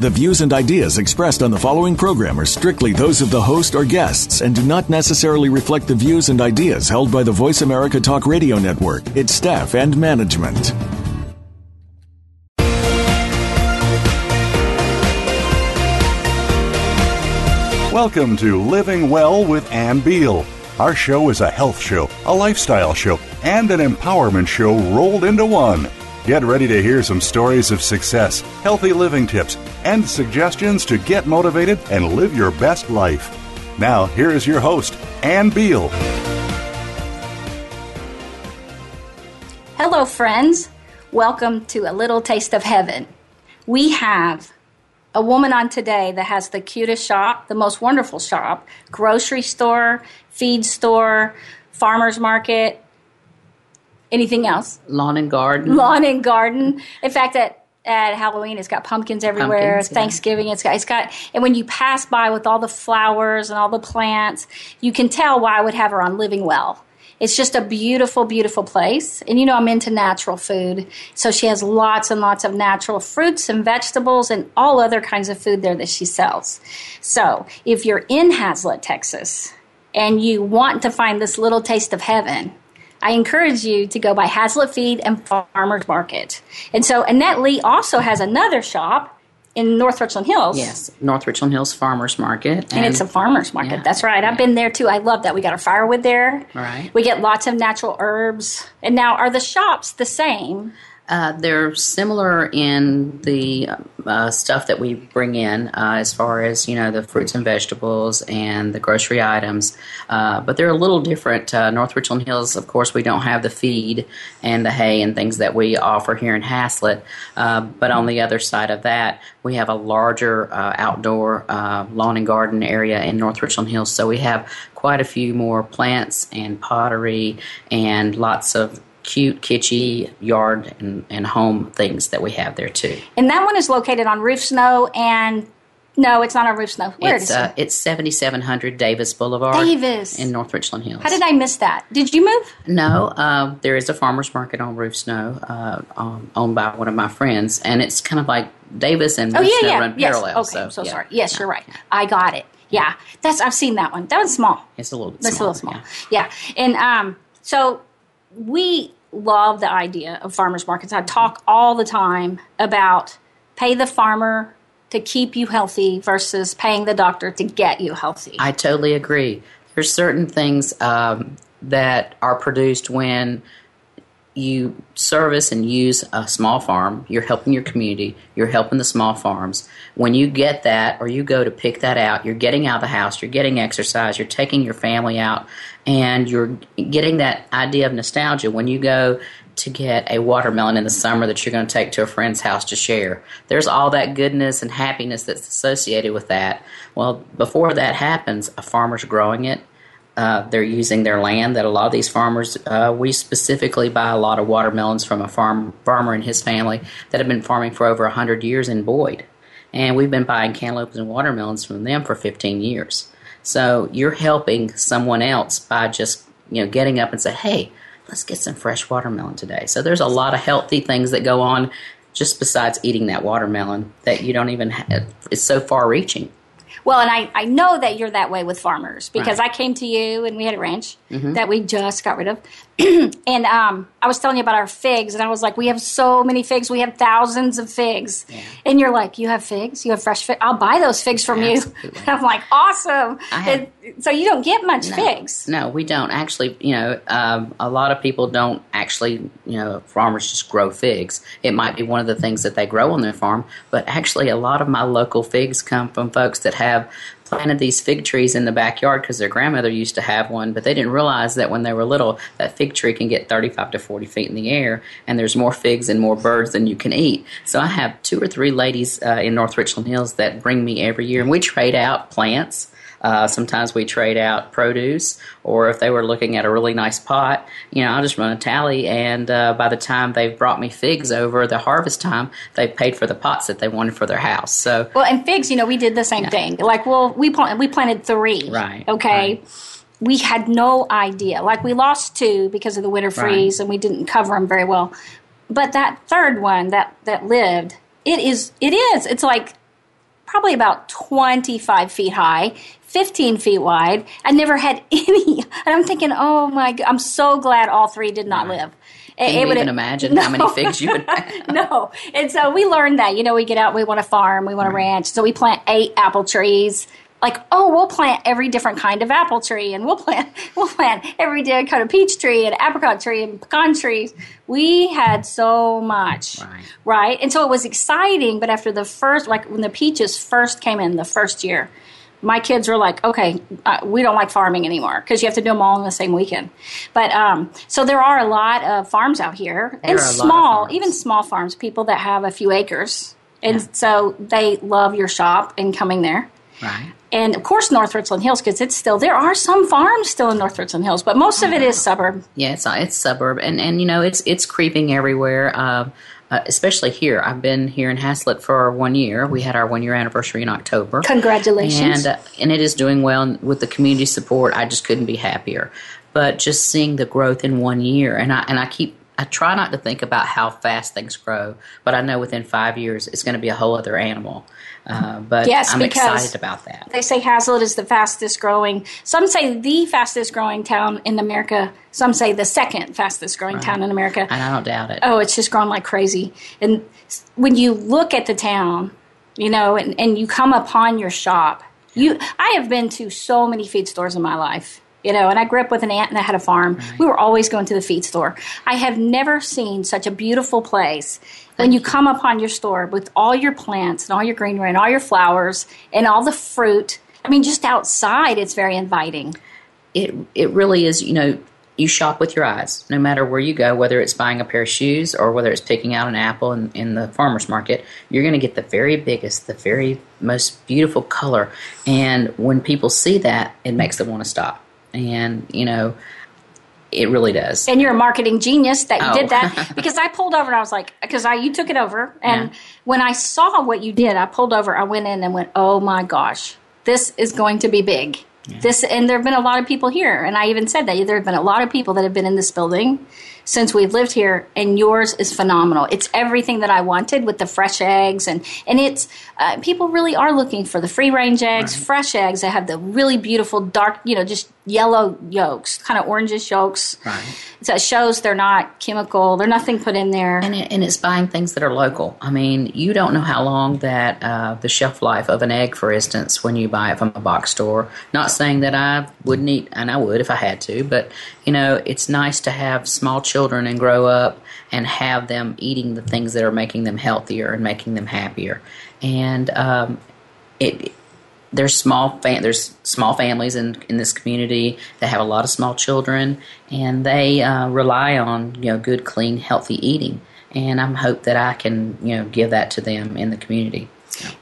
The views and ideas expressed on the following program are strictly those of the host or guests and do not necessarily reflect the views and ideas held by the Voice America Talk Radio Network, its staff, and management. Welcome to Living Well with Ann Beal. Our show is a health show, a lifestyle show, and an empowerment show rolled into one. Get ready to hear some stories of success, healthy living tips, and suggestions to get motivated and live your best life. Now, here is your host, Ann Beal. Hello, friends. Welcome to A Little Taste of Heaven. We have a woman on today that has the cutest shop, the most wonderful shop, grocery store, feed store, farmer's market, anything else? Lawn and garden. Lawn and garden. In fact, at at Halloween, it's got pumpkins everywhere. Pumpkins, yeah. Thanksgiving, it's got it's got. And when you pass by with all the flowers and all the plants, you can tell why I would have her on Living Well. It's just a beautiful, beautiful place. And you know, I'm into natural food. So she has lots and lots of natural fruits and vegetables and all other kinds of food there that she sells. So if you're in Haslet, Texas, and you want to find this little taste of heaven, I encourage you to go by Haslet Feed and Farmers Market. And so Annette Lee also has another shop in North Richland Hills. Yes, North Richland Hills Farmers Market. And, it's a farmer's market. Yeah, That's right. I've yeah. been there too. I love that. We got our firewood there. Right. We get lots of natural herbs. And now, are the shops the same? Uh, they're similar in the uh, stuff that we bring in, uh, as far as you know, the fruits and vegetables and the grocery items. Uh, but they're a little different. Uh, North Richland Hills, of course, we don't have the feed and the hay and things that we offer here in Haslet. But on the other side of that, we have a larger outdoor lawn and garden area in North Richland Hills. So we have quite a few more plants and pottery and lots of cute, kitschy yard and, and home things that we have there too. And that one is located on Rufe Snow and no, it's not on Rufe Snow. Where it's is uh, it? it's seventy seven hundred Davis Boulevard, Davis. in North Richland Hills. How did I miss that? Did you move? No, uh, there is a farmers market on Rufe Snow, uh, um, owned by one of my friends, and it's kind of like Davis and Oh yeah, Snow yeah. run Yes. parallel. Okay, so, I'm so yeah. sorry. Yes, Yeah. you're right. I got it. Yeah, that's I've seen that one. That one's small. It's a little bit That's small, a little small. Yeah. And um, so we love the idea of farmers markets. I talk all the time about pay the farmer to keep you healthy versus paying the doctor to get you healthy. I totally agree. There's certain things um, that are produced when you service and use a small farm. You're helping your community. You're helping the small farms. When you get that, or you go to pick that out, you're getting out of the house. You're getting exercise. You're taking your family out, and you're getting that idea of nostalgia when you go to get a watermelon in the summer that you're going to take to a friend's house to share. There's all that goodness and happiness that's associated with that. Well, before that happens, a farmer's growing it. Uh, they're using their land. That a lot of these farmers, uh, we specifically buy a lot of watermelons from a farm farmer and his family that have been farming for over hundred years in Boyd, and we've been buying cantaloupes and watermelons from them for 15 years. So you're helping someone else by just you know getting up and say, "Hey, let's get some fresh watermelon today." So there's a lot of healthy things that go on just besides eating that watermelon that you don't even have. It's so far reaching. Well, and I, I know that you're that way with farmers because Right. I came to you and we had a ranch Mm-hmm. that we just got rid of. and um, I was telling you about our figs, and I was like, we have so many figs. We have thousands of figs. And you're like, you have figs? You have fresh figs? I'll buy those figs from you. I'm like, awesome. Have- And so you don't get much No. figs. No, we don't actually. You know, um, a lot of people don't actually. You know, farmers just grow figs. It might be one of the things that they grow on their farm, but actually, a lot of my local figs come from folks that have planted these fig trees in the backyard because their grandmother used to have one, but they didn't realize that when they were little, that fig tree can get 35 to 40 feet in the air, and there's more figs and more birds than you can eat. So I have two or three ladies uh, in North Richland Hills that bring me every year, and we trade out plants Uh, sometimes we trade out produce, or if they were looking at a really nice pot, you know, I'll just run a tally, and uh, by the time they've brought me figs over the harvest time, they've paid for the pots that they wanted for their house. So, well, and figs, you know, we did the same Yeah. thing. Like, well, we plant, we planted three, Right, Okay. right. We had no idea. Like, we lost two because of the winter freeze, and we didn't cover them very well. But that third one that that lived, it is it is. It's like probably about 25 feet high, 15 feet wide. I never had any. And I'm thinking, oh my God, I'm so glad all three did not live. It, Can you even imagine how many figs you would have? no. And so we learned that, you know, we get out, we want to farm, we want to ranch. So we plant eight apple trees. Like, oh, we'll plant every different kind of apple tree and we'll plant we'll plant every different kind of peach tree and apricot tree and pecan trees. We had so much. Right. Right? And so it was exciting, but after the first like when the peaches first came in the first year, my kids were like, okay, uh, we don't like farming anymore because you have to do them all in the same weekend. But um, so there are a lot of farms out here, There and are a lot of small, even small farms, people that have a few acres, and Yeah. so they love your shop and coming there. Right. And of course, North Richland Hills because it's still there are some farms still in North Richland Hills, but most of it is suburb. Yeah, it's it's suburb, and and you know it's it's creeping everywhere. Um, uh, especially here, I've been here in Haslet for one year. We had our one year anniversary in October. Congratulations! and uh, and it is doing well and with the community support. I just couldn't be happier. But just seeing the growth in one year, and I and I keep I try not to think about how fast things grow, but I know within five years it's going to be a whole other animal. Uh, but Yes, I'm because- excited about that. They say Haslet is the fastest growing. Some say the fastest growing town in America. Some say the second fastest growing town in America. And I don't doubt it. oh, it's just grown like crazy. And when you look at the town, you know, and, and you come upon your shop, you I have been to so many feed stores in my life. You know, and I grew up with an aunt that had a farm. We were always going to the feed store. I have never seen such a beautiful place. When you come upon your store with all your plants and all your greenery and all your flowers and all the fruit, I mean, just outside, it's very inviting. it it really is you know you shop with your eyes no matter where you go whether it's buying a pair of shoes or whether it's picking out an apple in, in the farmers market you're going to get the very biggest the very most beautiful color and when people see that it makes them want to stop and you know it really does and you're a marketing genius that you Oh. did that oh. because I pulled over and I was like, because I you took it over, and Yeah. when I saw what you did, I pulled over. I went in and went, oh my gosh, this is going to be big. This and there have been a lot of people here, and I even said that there have been a lot of people that have been in this building since we've lived here, and yours is phenomenal. It's everything that I wanted with the fresh eggs, and and it's uh, people really are looking for the free range eggs, fresh eggs that have the really beautiful dark, you know, just yellow yolks, kind of orangish yolks. Right. So it shows they're not chemical. They're nothing put in there. And, it, and it's buying things that are local. I mean, you don't know how long that uh, the shelf life of an egg, for instance, when you buy it from a box store. Not saying that I wouldn't eat, and I would if I had to, but you know, it's nice to have small children and grow up and have them eating the things that are making them healthier and making them happier. And um, it there's small there's small families in in this community that have a lot of small children, and they uh, rely on you know good, clean, healthy eating. And I'm hope that I can you know give that to them in the community.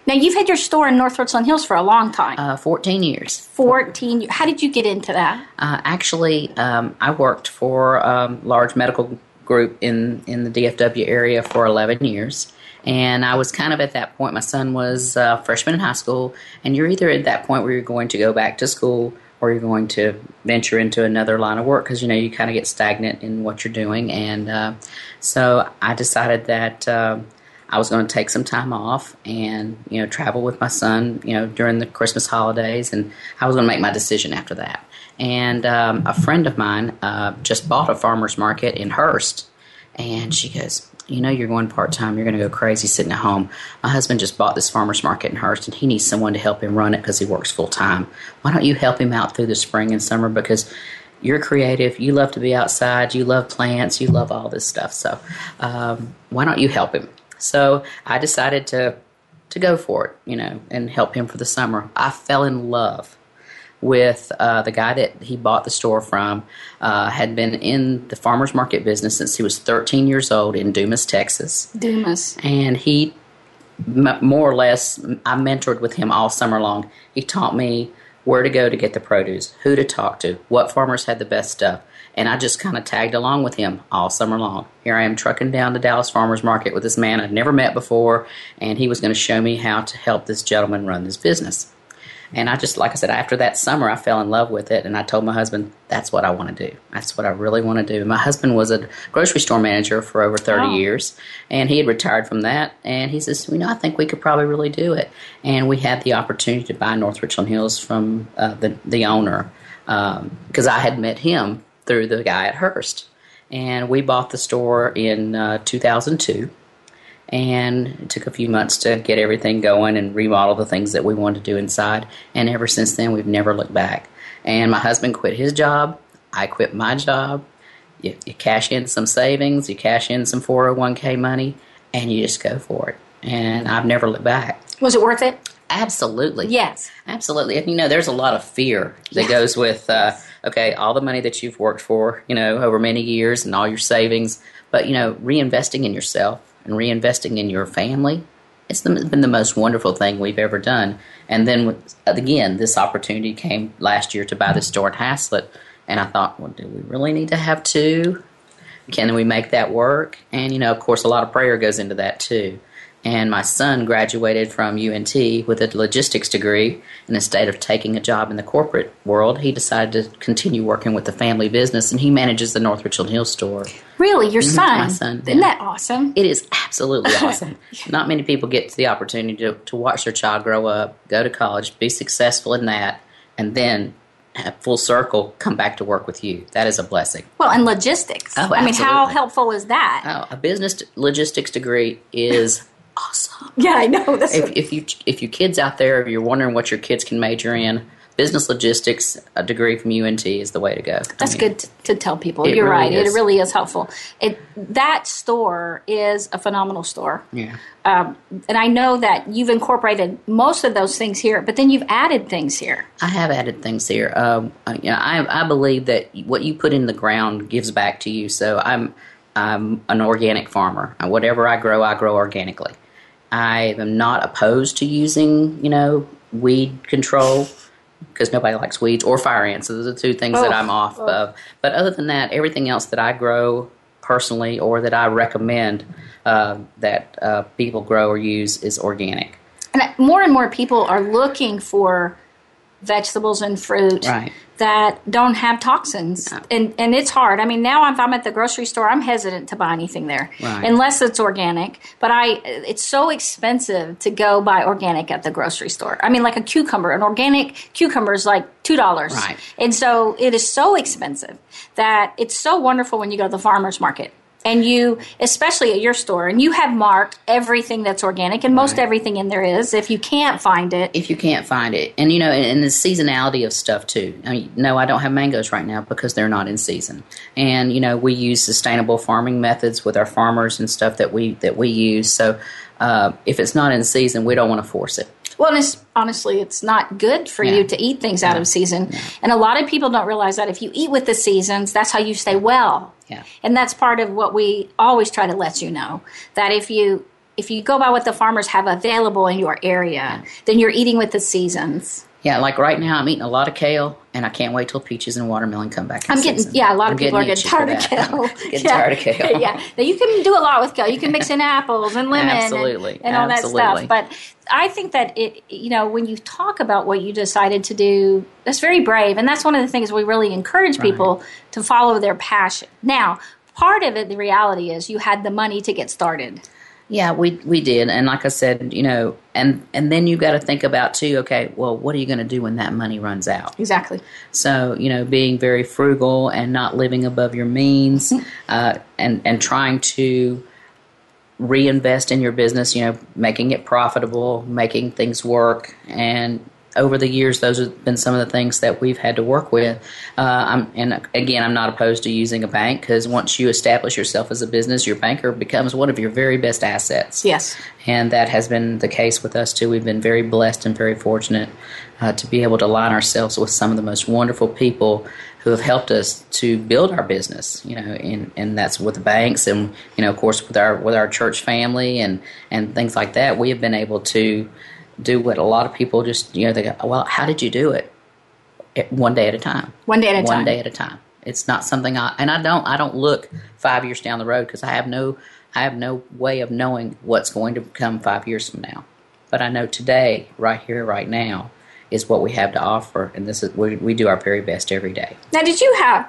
Now you've had your store in North Richland Hills for a long time. Uh, 14 years. 14. How did you get into that? Uh, actually, um, I worked for a large medical group in, in the DFW area for 11 years. And I was kind of at that point. My son was a freshman in high school, and you're either at that point where you're going to go back to school or you're going to venture into another line of work because you know you kind of get stagnant in what you're doing. And uh, so I decided that uh, I was going to take some time off and you know travel with my son, you know, during the Christmas holidays, and I was going to make my decision after that. And um, a friend of mine uh, just bought a farmer's market in Hurst, and she goes, "You know, you're going part time. You're going to go crazy sitting at home. My husband just bought this farmer's market in Hurst, and he needs someone to help him run it because he works full time. Why don't you help him out through the spring and summer because?" You're creative. You love to be outside. You love plants. You love all this stuff. So, um, why don't you help him? So I decided to to go for it, you know, and help him for the summer. I fell in love with uh, the guy that he bought the store from. Uh, had been in the farmers market business since he was 13 years old in Dumas, Texas, Dumas. and he m- more or less I mentored with him all summer long. He taught me where to go to get the produce, who to talk to, what farmers had the best stuff. And I just kind of tagged along with him all summer long. Here I am trucking down to Dallas Farmers Market with this man I'd never met before, and he was going to show me how to help this gentleman run this business. And I just, like I said, after that summer, I fell in love with it. And I told my husband, that's what I want to do. That's what I really want to do. My husband was a grocery store manager for over 30 oh. years. And he had retired from that. And he says, you know, I think we could probably really do it. And we had the opportunity to buy North Richland Hills from uh, the, the owner because um, I had met him through the guy at Hurst. And we bought the store in uh, 2002 and it took a few months to get everything going and remodel the things that we wanted to do inside. And ever since then, we've never looked back. And my husband quit his job. I quit my job. You, you cash in some savings, you cash in some 401k money, and you just go for it. And I've never looked back. Was it worth it? Absolutely. Yes. Absolutely. And you know, there's a lot of fear that yes. goes with, uh, okay, all the money that you've worked for, you know, over many years and all your savings, but, you know, reinvesting in yourself and reinvesting in your family, it's been the most wonderful thing we've ever done. And then again, this opportunity came last year to buy the store in Haslet, and I thought, well, do we really need to have two? Can we make that work? And you know, of course, a lot of prayer goes into that too. And my son graduated from UNT with a logistics degree. And instead of taking a job in the corporate world, he decided to continue working with the family business. And he manages the North Richland Hill store. Really? Your mm-hmm. son? My son. Isn't that awesome? It is absolutely awesome. Not many people get the opportunity to, to watch their child grow up, go to college, be successful in that, and then full circle come back to work with you. That is a blessing. Well, and logistics. Oh, I mean, how helpful is that? Oh, a business logistics degree is awesome. Yeah, I know. That's if, if you if you kids out there, if you're wondering what your kids can major in, business logistics, a degree from UNT is the way to go. That's I mean, good to, tell people. You're really right. Is. It really is helpful. It that store is a phenomenal store. Yeah. Um, and I know that you've incorporated most of those things here, but then you've added things here. I have added things here. Um, you know, I, I believe that what you put in the ground gives back to you. So I'm I'm an organic farmer. Whatever I grow, I grow organically. I am not opposed to using, you know, weed control because nobody likes weeds or fire ants. So those are the two things oh, that I'm off oh. of. But other than that, everything else that I grow personally or that I recommend uh, that uh, people grow or use is organic. And more and more people are looking for vegetables and fruit right. That don't have toxins. No. And and it's hard. I mean, now if I'm at the grocery store, I'm hesitant to buy anything there right. unless it's organic. But I it's so expensive to go buy organic at the grocery store. I mean, like a cucumber, an organic cucumber is like $2. Right. And so it is so expensive that it's so wonderful when you go to the farmers market and you especially at your store and you have marked everything that's organic and most everything in there is if you can't find it. If you can't find it. And you know and, the seasonality of stuff too. I mean no i don't have mangoes right now because they're not in season. And you know we use sustainable farming methods with our farmers and stuff that we that we use. So uh, if it's not in season we don't want to force it well, it's, honestly, it's not good for yeah. you to eat things out of season. Yeah. And a lot of people don't realize that if you eat with the seasons, that's how you stay well. Yeah. And that's part of what we always try to let you know that if you if you go by what the farmers have available in your area, yeah. then you're eating with the seasons. Yeah, like right now, I'm eating a lot of kale, and I can't wait till peaches and watermelon come back. I'm getting season. yeah, a lot I'm of people are getting tired of kale. getting yeah. tired of kale. yeah, now you can do a lot with kale. You can mix in apples and lemon, absolutely, and, and all absolutely. that stuff. But I think that it, you know, when you talk about what you decided to do, that's very brave, and that's one of the things we really encourage people right. to follow their passion. Now, part of it, the reality is, you had the money to get started. Yeah, we we did, and like I said, you know, and and then you've got to think about too. Okay, well, what are you going to do when that money runs out? Exactly. So you know, being very frugal and not living above your means, mm-hmm. uh, and and trying to reinvest in your business. You know, making it profitable, making things work, and over the years, those have been some of the things that we've had to work with. Uh, and again, I'm not opposed to using a bank because once you establish yourself as a business, your banker becomes one of your very best assets. Yes. And that has been the case with us too. We've been very blessed and very fortunate uh, to be able to align ourselves with some of the most wonderful people who have helped us to build our business, you know, and, and that's with the banks and, you know, of course with our with our church family and, and things like that. We have been able to do what a lot of people just you know they go well how did you do it one day at a time. One day at a one time. One day at a time. It's not something I and I don't I don't look five years down the road because I have no I have no way of knowing what's going to come five years from now. But I know today, right here, right now, is what we have to offer, and this is we, we do our very best every day. Now, did you have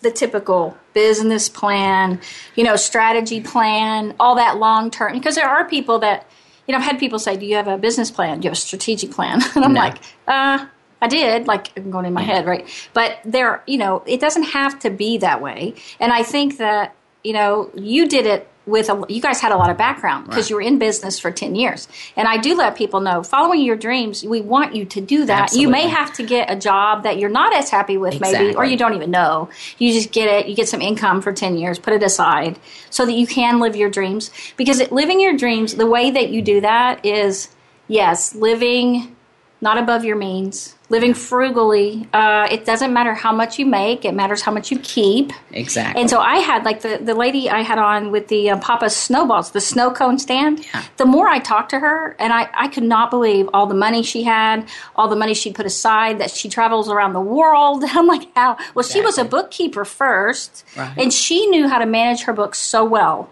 the typical business plan, you know, strategy plan, all that long term? Because there are people that, you know, I've had people say, "Do you have a business plan? Do you have a strategic plan?" And I'm No. like, uh. I did, like I'm going in my head, right? But there, you know, it doesn't have to be that way. And I think that, you know, you did it with a, you guys had a lot of background because Right. you were in business for 10 years. And I do let people know, following your dreams, we want you to do that. You may have to get a job that you're not as happy with, maybe, or you don't even know. You just get it, you get some income for 10 years, put it aside so that you can live your dreams. Because it, living your dreams, the way that you do that is, yes, living not above your means, living frugally. Uh, it doesn't matter how much you make, it matters how much you keep. Exactly. And so I had like the, the lady I had on with the uh, Papa snowballs, the snow cone stand. Yeah. The more I talked to her, and I, I could not believe all the money she had, all the money she put aside, that she travels around the world. I'm like, how? Well, she was a bookkeeper first, Right. and she knew how to manage her books so well.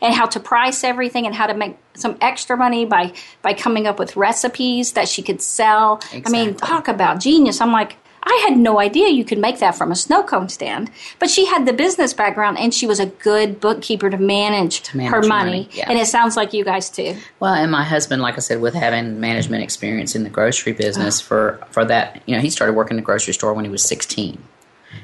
And how to price everything, and how to make some extra money by by coming up with recipes that she could sell. I mean, talk about genius. I'm like, I had no idea you could make that from a snow cone stand. But she had the business background and she was a good bookkeeper to manage, manage her money. money, yeah. And it sounds like you guys too. Well, and my husband, like I said, with having management experience in the grocery business Oh. for for that, you know, he started working in the grocery store when he was sixteen,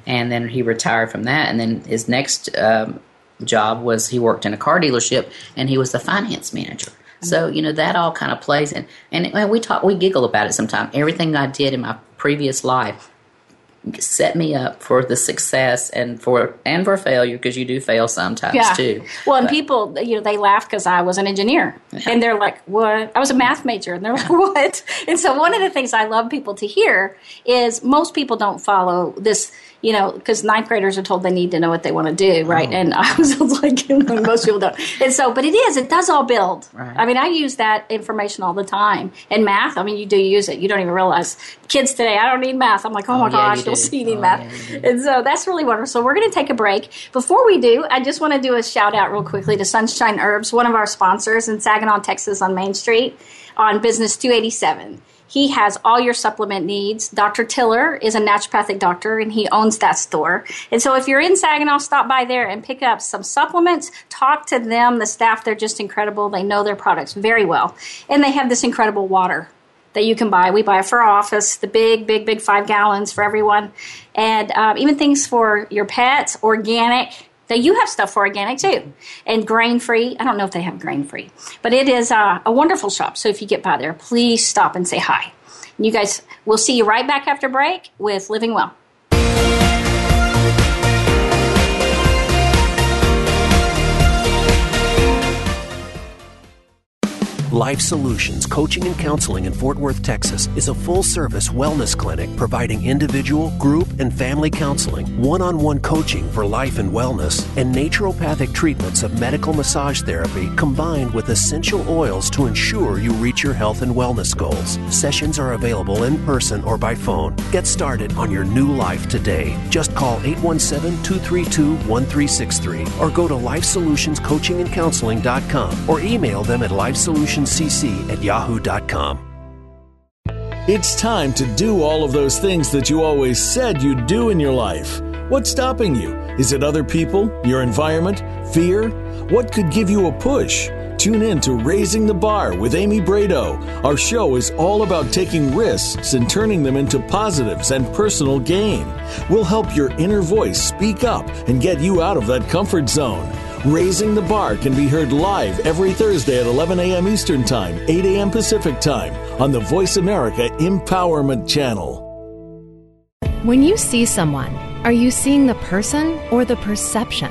and then he retired from that, and then his next um, job was he worked in a car dealership, and he was the finance manager. Mm-hmm. So you know that all kind of plays in, and, and we talk, we giggle about it sometimes. Everything I did in my previous life set me up for the success and for and for failure because you do fail sometimes too. Well, and people, you know, they laugh because I was an engineer, and they're like, "What?" I was a math major, and they're like, "What?" And so, one of the things I love people to hear is most people don't follow this. You know, because ninth graders are told they need to know what they want to do, right? Oh. And I was like, most people don't. And so, but it is, it does all build. Right. I mean, I use that information all the time. And math, I mean, you do use it. You don't even realize. Kids today, I don't need math. I'm like, oh, my yeah, gosh, you you'll see you need Oh, math. yeah, you. And so that's really wonderful. So we're going to take a break. Before we do, I just want to do a shout out real quickly to Sunshine Herbs, one of our sponsors in Saginaw, Texas, on Main Street, on Business 287. He has all your supplement needs. Dr. Tiller is a naturopathic doctor and he owns that store. And so if you're in Saginaw, stop by there and pick up some supplements. Talk to them. The staff, they're just incredible. They know their products very well. And they have this incredible water that you can buy. We buy it for our office, the big, big, big five gallons for everyone. And um, even things for your pets, organic. Now, you have stuff for organic too, and grain free. I don't know if they have grain free, but it is uh, a wonderful shop. So if you get by there, please stop and say hi. And you guys, we'll see you right back after break with Living Well. Life Solutions Coaching and Counseling in Fort Worth, Texas is a full service wellness clinic providing individual, group, and family counseling, one on one coaching for life and wellness, and naturopathic treatments of medical massage therapy combined with essential oils to ensure you reach your health and wellness goals. Sessions are available in person or by phone. Get started on your new life today. Just call 817 232 1363 or go to lifesolutionscoachingandcounseling.com or email them at lifesolutionscc at yahoo.com. It's time to do all of those things that you always said you'd do in your life. What's stopping you? Is it other people, your environment, fear? What could give you a push? Tune in to Raising the Bar with Amy Brado. Our show is all about taking risks and turning them into positives and personal gain. We'll help your inner voice speak up and get you out of that comfort zone. Raising the Bar can be heard live every Thursday at 11 a.m. Eastern Time, 8 a.m. Pacific Time on the Voice America Empowerment Channel. When you see someone, are you seeing the person or the perception?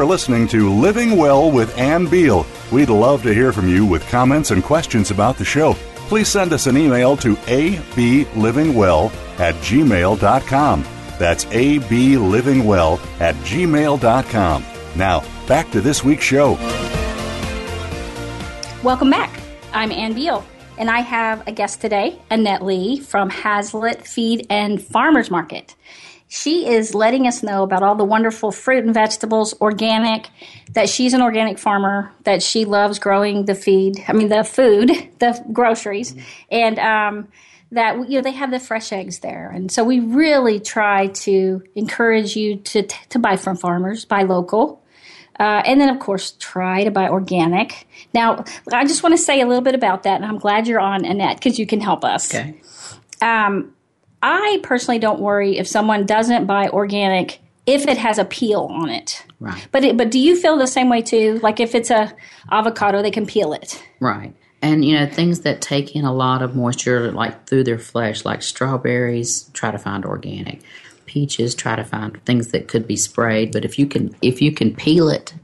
Are listening to Living Well with Ann Beal. We'd love to hear from you with comments and questions about the show. Please send us an email to ablivingwell at gmail.com. That's ablivingwell at gmail.com. Now, back to this week's show. Welcome back. I'm Ann Beal, and I have a guest today, Annette Lee from Haslet Feed and Farmers Market. She is letting us know about all the wonderful fruit and vegetables, organic, that she's an organic farmer, that she loves growing the feed, I mean, the food, the groceries, and um, that, you know, they have the fresh eggs there. And so we really try to encourage you to, to buy from farmers, buy local. Uh, and then, of course, try to buy organic. Now, I just want to say a little bit about that, and I'm glad you're on, Annette, because you can help us. Okay. Um, I personally don't worry if someone doesn't buy organic if it has a peel on it. Right. But it, but do you feel the same way too? Like if it's a avocado, they can peel it. Right. And you know things that take in a lot of moisture, like through their flesh, like strawberries, try to find organic. Peaches, try to find things that could be sprayed. But if you can, if you can peel it,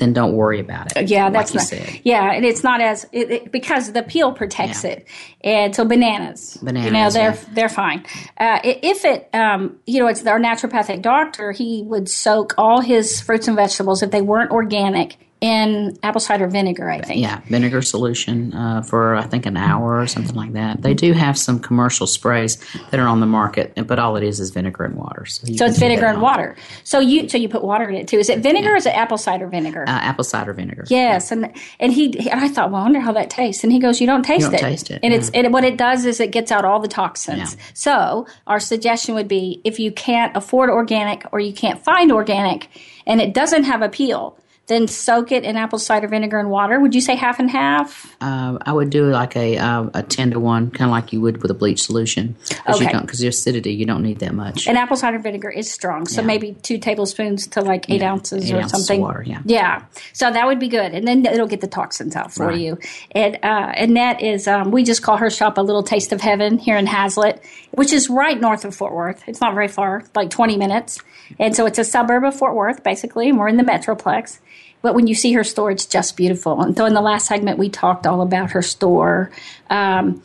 then don't worry about it. Yeah, like that's you not. said. Yeah, and it's not as it, it, because the peel protects Yeah. it, and so bananas, you know, Bananas, they're yeah. they're fine. Uh, if it, um, you know, it's our naturopathic doctor, he would soak all his fruits and vegetables if they weren't organic in apple cider vinegar. I think. Yeah, vinegar solution uh, for I think an hour or something like that. They do have some commercial sprays that are on the market, but all it is is vinegar and water. So, So it's vinegar and water. So you so you put water in it too. Is it vinegar or is it apple cider vinegar? Uh, apple cider vinegar. Yes, and and he and I thought, well, I wonder how that tastes. And he goes, you don't taste you don't it. taste it, And it's and what it does is it gets out all the toxins. Yeah. So our suggestion would be if you can't afford organic or you can't find organic, and it doesn't have a peel. Then soak it in apple cider vinegar and water. Would you say half and half? Uh, I would do like a uh, a ten to one, kind of like you would with a bleach solution, because Okay. because the acidity you don't need that much. And apple cider vinegar is strong, so Yeah. maybe two tablespoons to like eight Yeah, ounces eight or ounces something. water, yeah. yeah. So that would be good, and then it'll get the toxins out for Right. you. And uh, Annette is, um, we just call her shop a little taste of heaven here in Haslet, which is right north of Fort Worth. It's not very far, like twenty minutes, and so it's a suburb of Fort Worth, basically, and we're in the metroplex. But when you see her store, it's just beautiful. And so in the last segment, we talked all about her store. Um,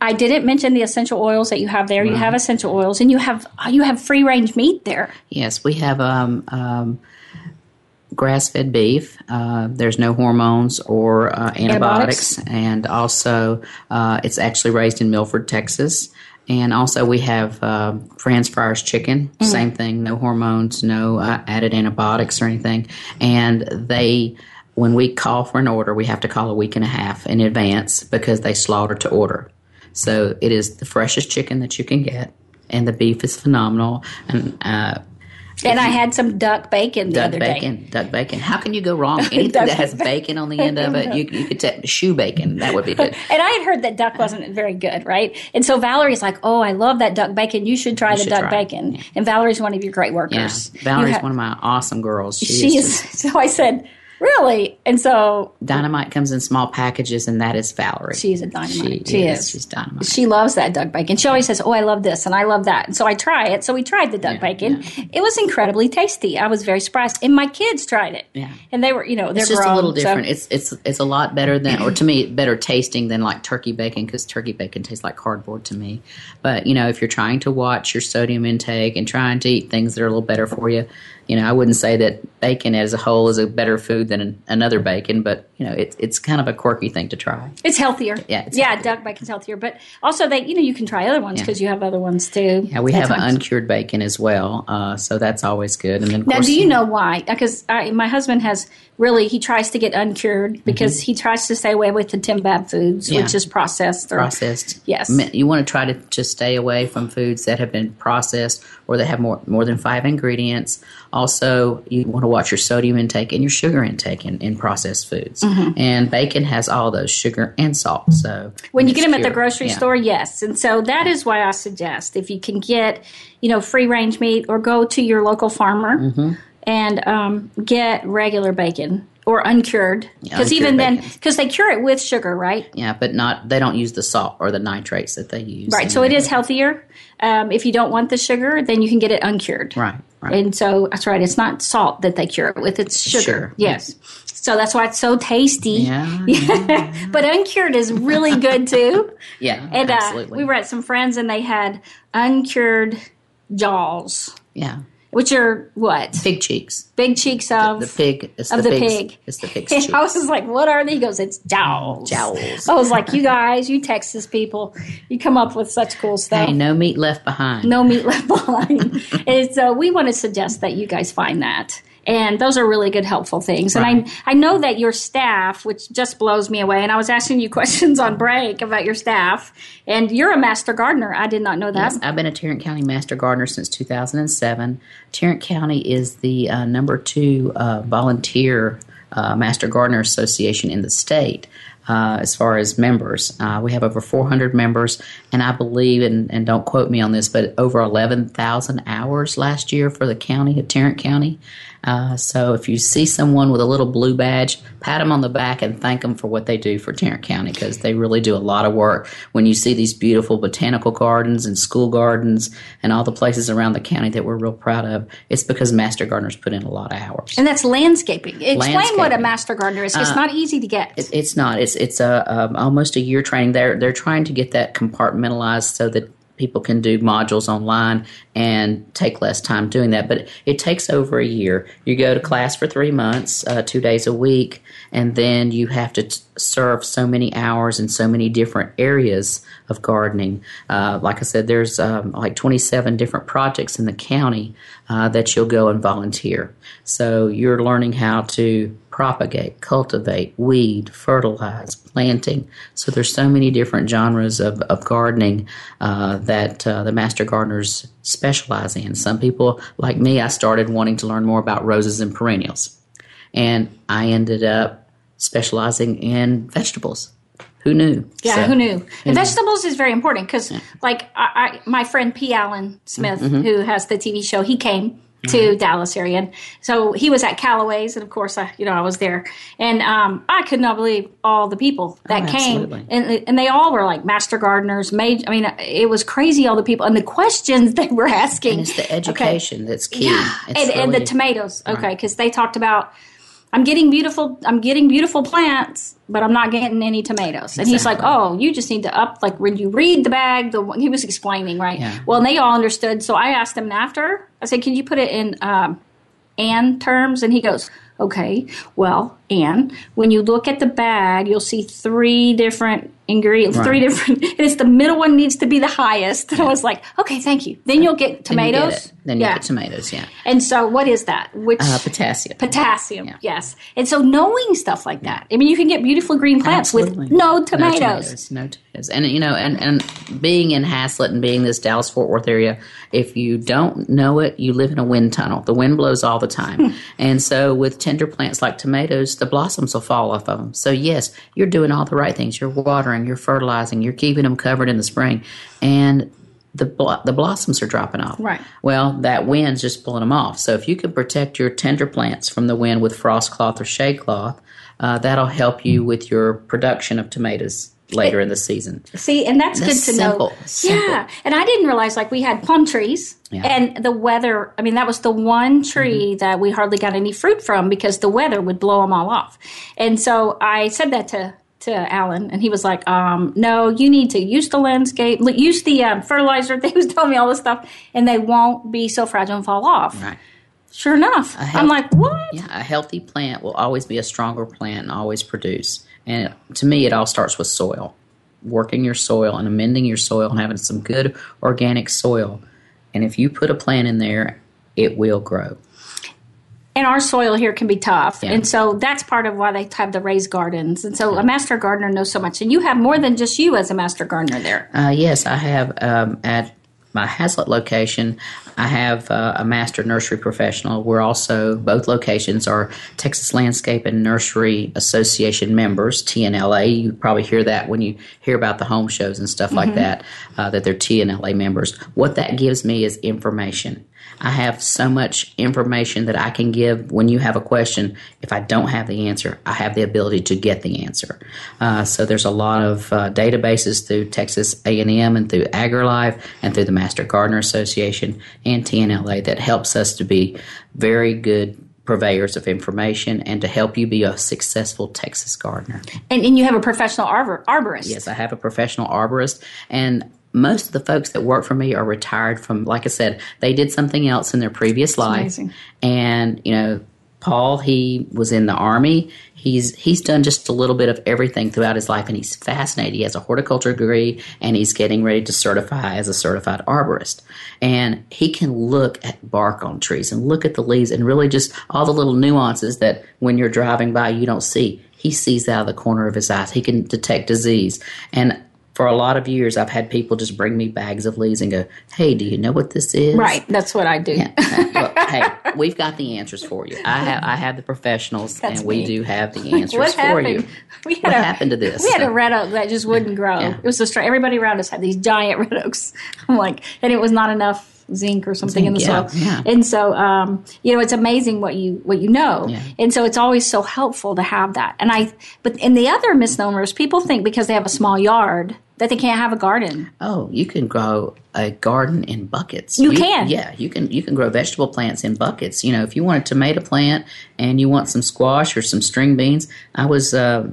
I didn't mention the essential oils that you have there. You have essential oils, and you have you have free range meat there. Yes, we have um, um, grass fed beef. Uh, there's no hormones or uh, antibiotics. Antibiotics. And also, uh, it's actually raised in Milford, Texas. And also, we have uh, Franz Fryer's chicken. Same thing, no hormones, no uh, added antibiotics or anything. And they, when we call for an order, we have to call a week and a half in advance because they slaughter to order. So it is the freshest chicken that you can get, and the beef is phenomenal. And uh, And I had some duck bacon the duck other bacon, day. duck bacon. How can you go wrong? Anything that has bacon on the end of it, you, you could take shoe bacon. That would be good. And I had heard that duck wasn't very good, right? And so Valerie's like, "Oh, I love that duck bacon. You should try the should duck try bacon." And Valerie's one of your great workers. You Valerie's one of my awesome girls. She, is. just- So I said, "Really?" And so dynamite comes in small packages, and that is Valerie. she's a dynamite. She, She, is. is. She's dynamite. She loves that duck bacon. She always says, "Oh, I love this and I love that." And so I try it. So we tried the duck Yeah, bacon. It was incredibly tasty. I was very surprised, and my kids tried it. Yeah. and they were, you know, they're it's just grown, a little so- different. It's it's it's a lot better than, or to me, better tasting than like turkey bacon because turkey bacon tastes like cardboard to me. But you know, if you're trying to watch your sodium intake and trying to eat things that are a little better for you, you know, I wouldn't say that bacon as a whole is a better food than an, another bacon, but you know, it's it's kind of a quirky thing to try. It's healthier. Yeah, it's yeah. healthier. Duck bacon's healthier, but also they, you know, you can try other ones because you have other ones too. Yeah, we have an uncured bacon as well, uh, so that's always good. And then, Now, course, do you know why? Because my husband has really he tries to get uncured because he tries to stay away with the Timbab foods, Mm-hmm. Yeah. which is processed. Or, processed. Yes. You want to try to just stay away from foods that have been processed or that have more more than five ingredients. Also, you want to watch your sodium intake and your sugar intake in, in processed foods. And bacon has all those sugar and salt. So Mm-hmm. When you get them at the grocery Yeah. store, yes. And so that is why I suggest if you can get, you know, free range meat or go to your local farmer Mm-hmm. And um, get regular bacon. or uncured. Because even then because they cure it with sugar right? Yeah, but not they don't use the salt or the nitrates that they use. right so it is healthier. Um, if you don't want the sugar then you can get it uncured. Right, right. and so that's right it's not salt that they cure it with it's sugar. Sugar. yes. So that's why it's so tasty. Yeah, but uncured is really good too. Yeah, and uh, absolutely. we were at some friends and they had uncured jaws. Yeah, which are what big cheeks. big cheeks of The pig is of the, the pig. It's the pig's cheeks. I was like, what are they? He goes, it's jowls. Jowls. I was like, you guys, you Texas people, you come up with such cool stuff. Hey, no meat left behind. No meat left behind. and so uh, we want to suggest that you guys find that. And those are really good, helpful things. And I, I know that your staff, which just blows me away, and I was asking you questions on break about your staff, and you're a master gardener. I did not know that. Yes, I've been a Tarrant County Master Gardener since 2007. Tarrant County is the uh, number two uh, volunteer uh, Master Gardener Association in the state. Uh, as far as members, uh, we have over 400 members, and I believe, and, and don't quote me on this, but over 11,000 hours last year for the county of Tarrant County. Uh, so if you see someone with a little blue badge, pat them on the back and thank them for what they do for Tarrant County because they really do a lot of work. When you see these beautiful botanical gardens and school gardens and all the places around the county that we're real proud of, it's because master gardeners put in a lot of hours. And that's landscaping. Explain what a Uh, master gardener is. It's not easy to get. It- it's not. It's it's a um, almost a year training. They're they're trying to get that compartmentalized so that people can do modules online and take less time doing that. But it takes over a year. You go to class for three months, uh, two days a week, and then you have to t- serve so many hours in so many different areas of gardening. Uh, like I said, there's um, like 27 different projects in the county uh, that you'll go and volunteer. So you're learning how to propagate, cultivate, weed, fertilize, planting. So there's so many different genres of, of gardening uh, that uh, the master gardeners specialize in. Some people, like me, I started wanting to learn more about roses and perennials, and I ended up specializing in vegetables. Who knew? Yeah, So- who knew? And vegetables is very important because, like, I, I, my friend P. Allen Smith, Mm-hmm. who has the TV show, he came to Dallas area, and so he was at Calloway's, and of course, I, you know, I was there, and um, I could not believe all the people that Oh, came, and and they all were like master gardeners. Made, I mean, it was crazy all the people. And the questions they were asking. And it's the education that's key. Yeah, It's and, and the tomatoes. Okay, because they talked about I'm getting beautiful. I'm getting beautiful plants, but I'm not getting any tomatoes. And he's like, "Oh, you just need to up like when you read the bag." The he was explaining right. Yeah. Well, and they all understood. So I asked him after. I said, "Can you put it in um, and terms?" And he goes, "Okay. Well, and when you look at the bag, you'll see three different ingredients. Three different. It's the middle one needs to be the highest." And I was like, "Okay, thank you." Then you'll get Then you get tomatoes. Then you yeah. get tomatoes. Yeah, And so, what is that? Which uh, potassium. potassium? Yeah. Yes. And so, knowing stuff like that, I mean, you can get beautiful green plants Absolutely. with no No tomatoes. tomatoes. No tomatoes. And you know, and, and being in Haslet and being this Dallas Fort Worth area, if you don't know it, you live in a wind tunnel. The wind blows all the time. and so with tender plants like tomatoes, the blossoms will fall off of them. So yes, you're doing all the right things. You're watering, you're fertilizing, you're keeping them covered in the spring. And the blo- the blossoms are dropping off. Right. Well, that wind's just pulling them off. So if you can protect your tender plants from the wind with frost cloth or shade cloth, uh, that'll help you with your production of tomatoes later in the season. See, and that's, That's good to simple. know. Simple. Yeah. And I didn't realize like we had palm trees Yeah. and the weather. I mean, that was the one tree Mm-hmm. that we hardly got any fruit from because the weather would blow them all off. And so I said that to to Allen, and he was like, um, "No, you need to use the landscape, use the um, fertilizer." They was telling me all this stuff, and they won't be so fragile and fall off. Right. Sure enough, I'm like, "What?" Yeah, a healthy plant will always be a stronger plant and always produce. And to me, it all starts with soil. Working your soil and amending your soil and having some good organic soil. And if you put a plant in there, it will grow. and our soil here can be tough. Yeah. And so that's part of why they have the raised gardens. And so a master gardener knows so much. And you have more than just you as a master gardener there. Uh, yes, I have um, at my Haslet location, I have uh, a master nursery professional. We're also, both locations are Texas Landscape and Nursery Association members, TNLA. You probably hear that when you hear about the home shows and stuff like that, uh, that they're TNLA members. What that gives me is information. I have so much information that I can give when you have a question. If I don't have the answer, I have the ability to get the answer. Uh, so there's a lot of uh, databases through Texas A&M and through AgriLife and through the Master Gardener Association and TNLA that helps us to be very good purveyors of information and to help you be a successful Texas gardener. And, and you have a professional arbor, arborist. Yes, I have a professional arborist, and most of the folks that work for me are retired from, like I said, they did something else in their previous life. amazing. And, you know, Paul, he was in the army. He's he's done just a little bit of everything throughout his life, and he's fascinated. He has a horticulture degree, and he's getting ready to certify as a certified arborist. And he can look at bark on trees and look at the leaves and really just all the little nuances that when you're driving by you don't see. He sees out of the corner of his eyes. He can detect disease. And for a lot of years, I've had people just bring me bags of leaves and go, "Hey, do you know what this is?" Right, that's what I do. Well, hey, we've got the answers for you. I have I have the professionals, That's and we me. do have the answers what for happened? you. We had What a, happened to this? We had a red oak that just wouldn't grow. Yeah. It was so strange. Everybody around us had these giant red oaks. I'm like, and it was not enough zinc or something in the Zinc, soil. yeah, yeah. And so, um, you know, it's amazing what you what you know. Yeah. And so, it's always so helpful to have that. And I, but in the other misnomers, people think because they have a small yard that they can't have a garden. Oh, you can grow a garden in buckets. You can. Yeah, you can. You can grow vegetable plants in buckets. You know, if you want a tomato plant and you want some squash or some string beans, I was. Uh,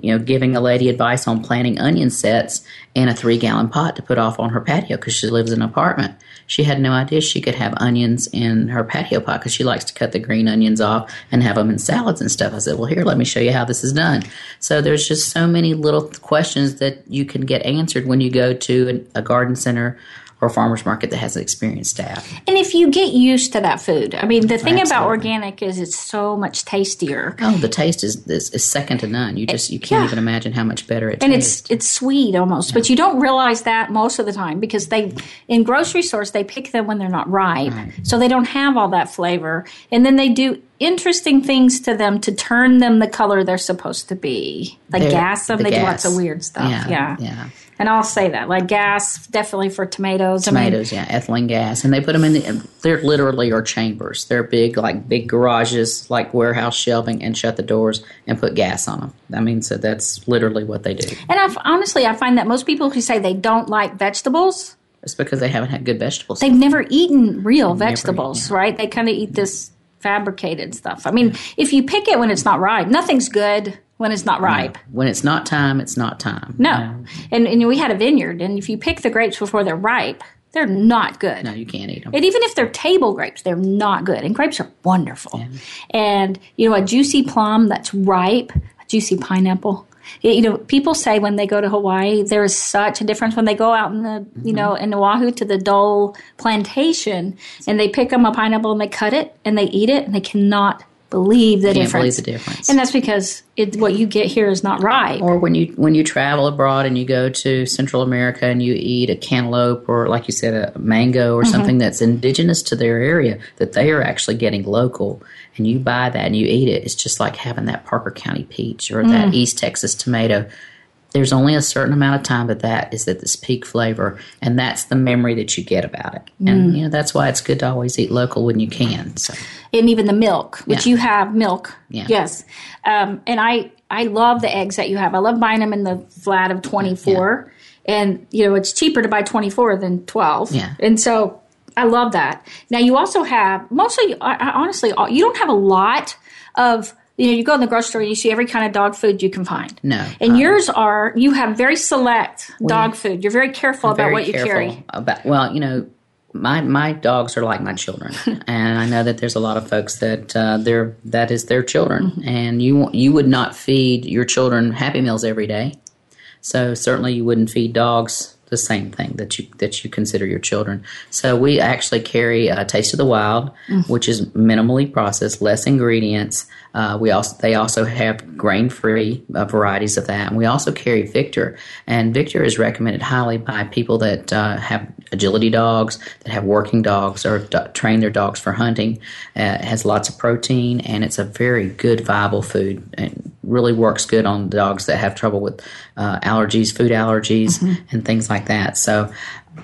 you know, giving a lady advice on planting onion sets in a three gallon pot to put off on her patio because she lives in an apartment. She had no idea she could have onions in her patio pot because she likes to cut the green onions off and have them in salads and stuff. I said, Well, here, let me show you how this is done. So there's just so many little questions that you can get answered when you go to an- a garden center or farmer's market that has an experienced staff. And if you get used to that food, I mean, the thing about organic is it's so much tastier. Oh, the taste is, is, is second to none. You just you can't yeah. even imagine how much better it and tastes. it's it's sweet almost, but you don't realize that most of the time because they in grocery stores they pick them when they're not ripe, so they don't have all that flavor, and then they do interesting things to them to turn them the color they're supposed to be, like They're- gas them. the They do lots of weird stuff. Yeah, Yeah, yeah. And I'll say that, like gas, definitely for tomatoes. I mean, tomatoes, yeah, ethylene gas, and they put them in. The, they're literally are chambers. They're big, like big garages, like warehouse shelving, and shut the doors and put gas on them. I mean, so that's literally what they do. and I honestly I find that most people who say they don't like vegetables. It's because they haven't had good vegetables. they've never eaten real Never, vegetables, yeah. right? They kind of eat this fabricated stuff. I mean, if you pick it when it's not ripe, nothing's good when it's not ripe. when it's not time, it's not time. No. And, and we had a vineyard, and if you pick the grapes before they're ripe, they're not good. no, you can't eat them. And even if they're table grapes, they're not good. And grapes are wonderful. And, you know, a juicy plum that's ripe, a juicy pineapple. You know, people say when they go to Hawaii, there is such a difference when they go out in the, you know, mm-hmm. in Oahu to the Dole plantation and they pick them a pineapple and they cut it and they eat it and they cannot believe the difference. believe the difference. And that's because it, what you get here is not right. or when you when you travel abroad and you go to Central America and you eat a cantaloupe or like you said a mango or mm-hmm. something that's indigenous to their area that they are actually getting local and you buy that and you eat it it's just like having that Parker County peach or that mm. East Texas tomato there's only a certain amount of time that that is at this peak flavor and that's the memory that you get about it and you know that's why it's good to always eat local when you can so and even the milk, which Yeah. you have milk. Yeah. Yes. Um, and I, I love the eggs that you have. I love buying them in the flat of 24. And, you know, it's cheaper to buy 24 than 12. Yeah. And so I love that. Now, you also have, mostly, honestly, you don't have a lot of, you know, you go in the grocery store and you see every kind of dog food you can find. No. And yours are, you have very select dog food. You're very careful about very what you careful carry. About well, you know, my my dogs are like my children, and I know that there's a lot of folks that uh, they're that is their children, Mm-hmm. and you you would not feed your children Happy Meals every day, so certainly you wouldn't feed dogs the same thing that you that you consider your children. So we actually carry uh, Taste of the Wild, Mm. which is minimally processed, less ingredients. Uh, we also they also have grain free uh, varieties of that, and we also carry Victor. And Victor is recommended highly by people that uh, have agility dogs, that have working dogs, or do- train their dogs for hunting. Uh, it has lots of protein, and it's a very good, viable food. And really works good on dogs that have trouble with uh, allergies, food allergies, mm-hmm. and things like that. So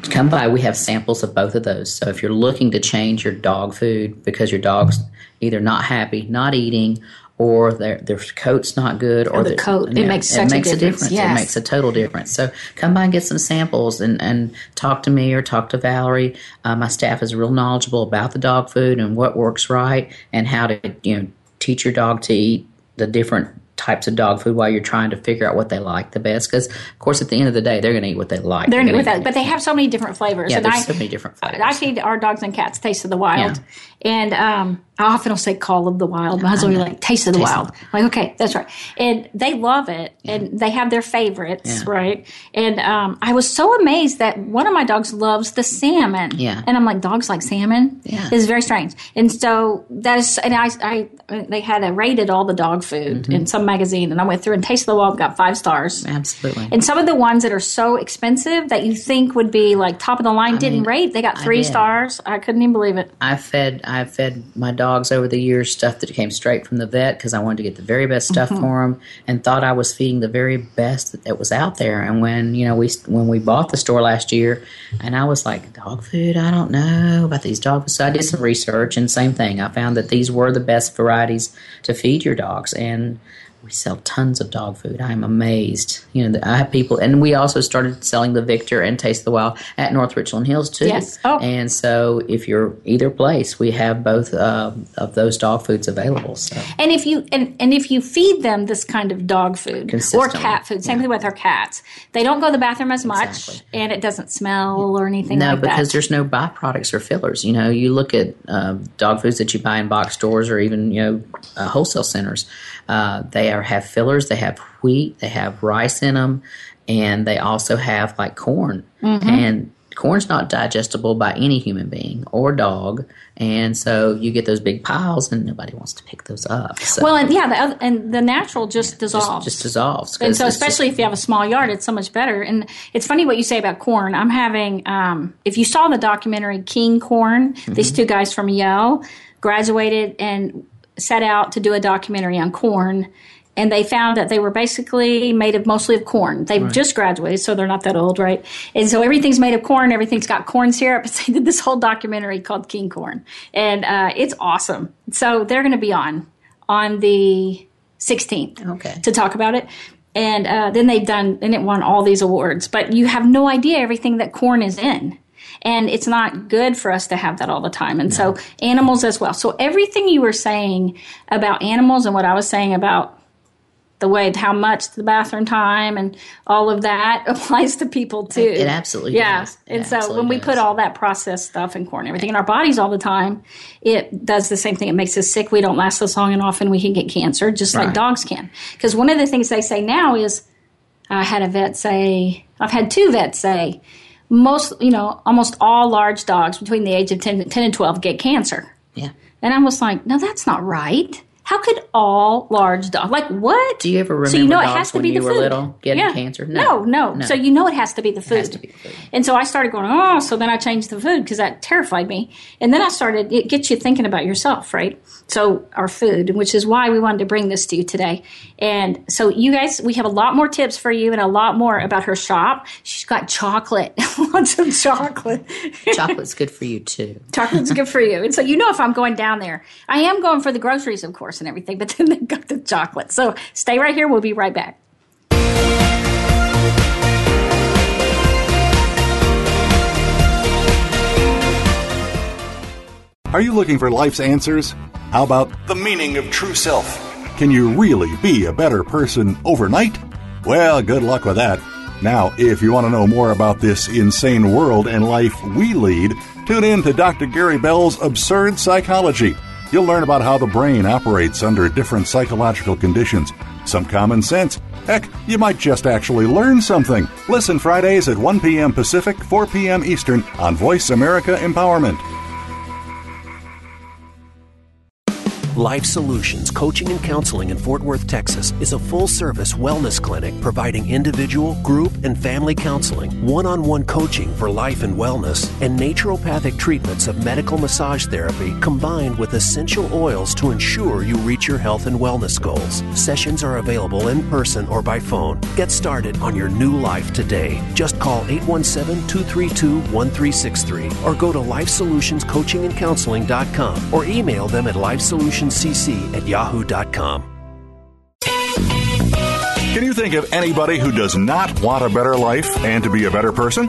come by. We have samples of both of those. So if you're looking to change your dog food because your dog's either not happy, not eating, or their their coat's not good, or, or the coat, it makes such it makes a difference. difference. Yes. It makes a total difference. So come by and get some samples and, and talk to me or talk to Valerie. Uh, my staff is real knowledgeable about the dog food and what works right and how to you know teach your dog to eat the different types of dog food while you're trying to figure out what they like the best. Because of course, at the end of the day, they're going to eat what they like. They're, going to eat that, but they have so many different flavors. Yeah, and there's I, so many different flavors. I feed our dogs and cats Taste of the Wild, yeah. and um, I often will say Call of the Wild. My husband will be like Taste of the Taste Wild. Of like okay, that's right, and they love it, yeah. and they have their favorites, yeah. right? And um, I was so amazed that one of my dogs loves the salmon. Yeah, and I'm like, dogs like salmon. Yeah, it's very strange, and so that is, and I, I, they had a rated all the dog food mm-hmm. in some magazine, and I went through and Taste of the Wild got five stars. Absolutely, and some of the ones that are so expensive that you think would be like top of the line I didn't mean, rate. They got three stars. I couldn't even believe it. I fed, I fed my dog dogs over the years, stuff that came straight from the vet because I wanted to get the very best stuff mm-hmm. for them, and thought I was feeding the very best that, that was out there. And when you know we when we bought the store last year, and I was like, dog food, I don't know about these dog So I did some research, and same thing, I found that these were the best varieties to feed your dogs, and we sell tons of dog food. I'm amazed. You know, I have people, and we also started selling the Victor and Taste the Wild at North Richland Hills too. Yes. Oh. And so, if you're either place, we have both uh, of those dog foods available. So. And if you and, and if you feed them this kind of dog food or cat food, same yeah. thing with our cats, they don't go to the bathroom as much, exactly. and it doesn't smell or anything. No, like because there's no byproducts or fillers. You know, you look at uh, dog foods that you buy in box stores or even you know uh, wholesale centers uh, they are, have fillers, they have wheat, they have rice in them, and they also have like corn. Mm-hmm. And corn's not digestible by any human being or dog, and so you get those big piles, and nobody wants to pick those up. So. Well, and yeah, the other, and the natural just dissolves, just, just dissolves. And so, especially just, if you have a small yard, it's so much better. And it's funny what you say about corn. I'm having, um, if you saw the documentary King Corn, mm-hmm. these two guys from Yale graduated and set out to do a documentary on corn and they found that they were basically made of mostly of corn. They've right. just graduated, so they're not that old, right? And so everything's made of corn. Everything's got corn syrup. So they did this whole documentary called King Corn, and uh, it's awesome. So they're going to be on on the 16th, okay, to talk about it. And uh, then they've done, and it won all these awards. But you have no idea everything that corn is in and it's not good for us to have that all the time. And no. so animals as well. So everything you were saying about animals and what I was saying about the way how much the bathroom time and all of that applies to people too. It, it absolutely yeah. Does. It and so when we does. put all that processed stuff and corn, everything in our bodies all the time, it does the same thing. It makes us sick. We don't last as long, and often we can get cancer, just right. like dogs can. Because one of the things they say now is, I had a vet say, I've had two vets say, most, you know, almost all large dogs between the age of 10, 10 and 12 get cancer. Yeah. And I was like, no, that's not right. How could all large dogs like what? Do you ever remember so you know it has to be the food. little getting yeah. cancer? No. No, no, no. So you know it has to be the food. Be the food. And so I started going, oh, so then I changed the food because that terrified me. And then I started. It gets you thinking about yourself, right? So our food, which is why we wanted to bring this to you today. And so you guys, we have a lot more tips for you and a lot more about her shop. She's got chocolate, lots of chocolate. Chocolate's good for you too. Chocolate's good for you. And so you know if I'm going down there, I am going for the groceries, of course and everything, but then they got the chocolate. So stay right here. We'll be right back. Are you looking for life's answers? How about the meaning of true self? Can you really be a better person overnight? Well, good luck with that. Now, if you want to know more about this insane world and life we lead, tune in to Dr. Gary Bell's Absurd Psychology. You'll learn about how the brain operates under different psychological conditions, some common sense. Heck, you might just actually learn something. Listen Fridays at 1 p.m. Pacific, 4 p.m. Eastern on Voice America Empowerment. Life Solutions Coaching and Counseling in Fort Worth, Texas is a full service wellness clinic providing individual, group, and family counseling, one on one coaching for life and wellness, and naturopathic treatments of medical massage therapy combined with essential oils to ensure you reach your health and wellness goals. Sessions are available in person or by phone. Get started on your new life today. Just call 817 232 1363 or go to lifesolutionscoachingandcounseling.com or email them at lifesolutionscc at yahoo.com. Can you think of anybody who does not want a better life and to be a better person?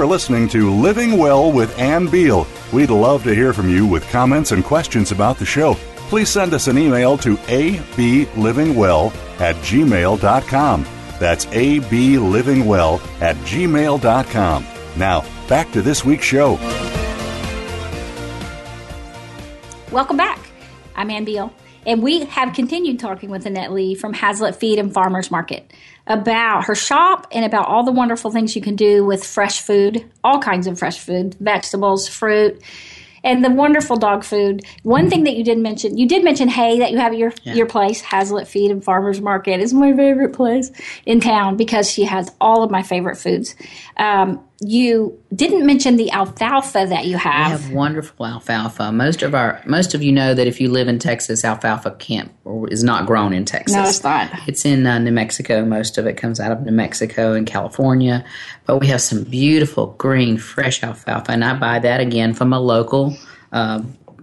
Are listening to Living Well with Ann Beal. We'd love to hear from you with comments and questions about the show. Please send us an email to ablivingwell at gmail.com. That's ablivingwell at gmail.com. Now, back to this week's show. Welcome back. I'm Ann Beal, and we have continued talking with Annette Lee from Haslet Feed and Farmers Market about her shop and about all the wonderful things you can do with fresh food, all kinds of fresh food, vegetables, fruit, and the wonderful dog food. One thing that you did mention, you did mention hay that you have at your Yeah. your place, Haslet Feed and Farmers Market is my favorite place in town because she has all of my favorite foods. Um, you didn't mention the alfalfa that you have. We have. wonderful alfalfa. Most of our most of you know that if you live in Texas, alfalfa can't or is not grown in Texas. No, it's not. It's in uh, New Mexico. Most of it comes out of New Mexico and California. But we have some beautiful green, fresh alfalfa, and I buy that again from a local uh,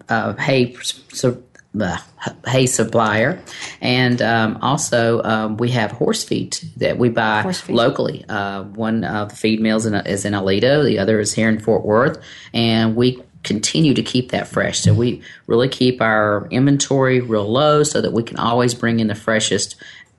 uh, hay so, uh, hay supplier, and um, also um, we have horse feed that we buy locally. Uh, one of the feed mills in, is in Aledo, the other is here in Fort Worth, and we continue to keep that fresh. So we really keep our inventory real low so that we can always bring in the freshest.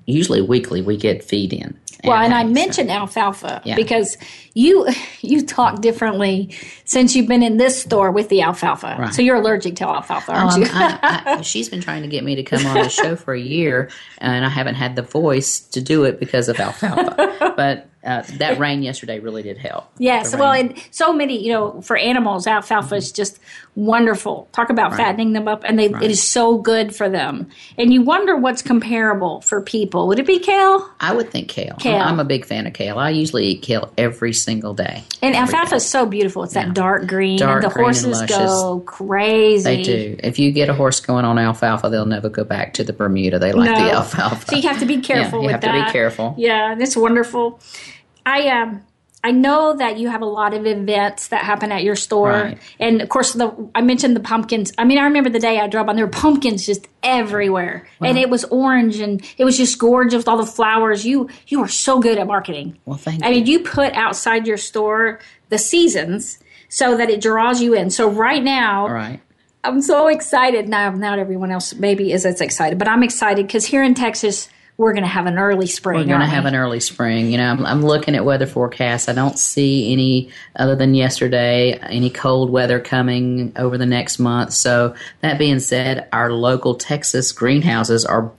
Usually weekly, we get feed in. Well, and I mentioned alfalfa Yeah. because you you talk differently since you've been in this store with the alfalfa. Right. So you're allergic to alfalfa, aren't Um, you? I, I, she's been trying to get me to come on the show for a year, and I haven't had the voice to do it because of alfalfa. But uh, that rain yesterday really did help. yes. Well, and so many, you know, for animals, alfalfa is just wonderful. Talk about fattening them up, and they, it is so good for them. And you wonder what's comparable for people. Would it be kale? I would think kale. I'm- Kale. I'm a big fan of kale. I usually eat kale every single day. And alfalfa is so beautiful. It's that dark green. Dark the green horses go crazy. They do. If you get a horse going on alfalfa, they'll never go back to the Bermuda. They like the alfalfa. So you have to be careful Yeah, you have that. to be careful. Yeah, and it's wonderful. I um I know that you have a lot of events that happen at your store, Right. and of course, the I mentioned the pumpkins. I mean, I remember the day I drove on; there were pumpkins just everywhere, and it was orange, and it was just gorgeous with all the flowers. You you are so good at marketing. Well, thank I you. mean, you put outside your store the seasons so that it draws you in. So right now, All right. I'm so excited. Now, not everyone else maybe is as excited, but I'm excited because here in Texas, we're going to have an early spring. We're going to have an early spring. You know, I'm, I'm looking at weather forecasts. I don't see any other than yesterday any cold weather coming over the next month. So that being said, our local Texas greenhouses are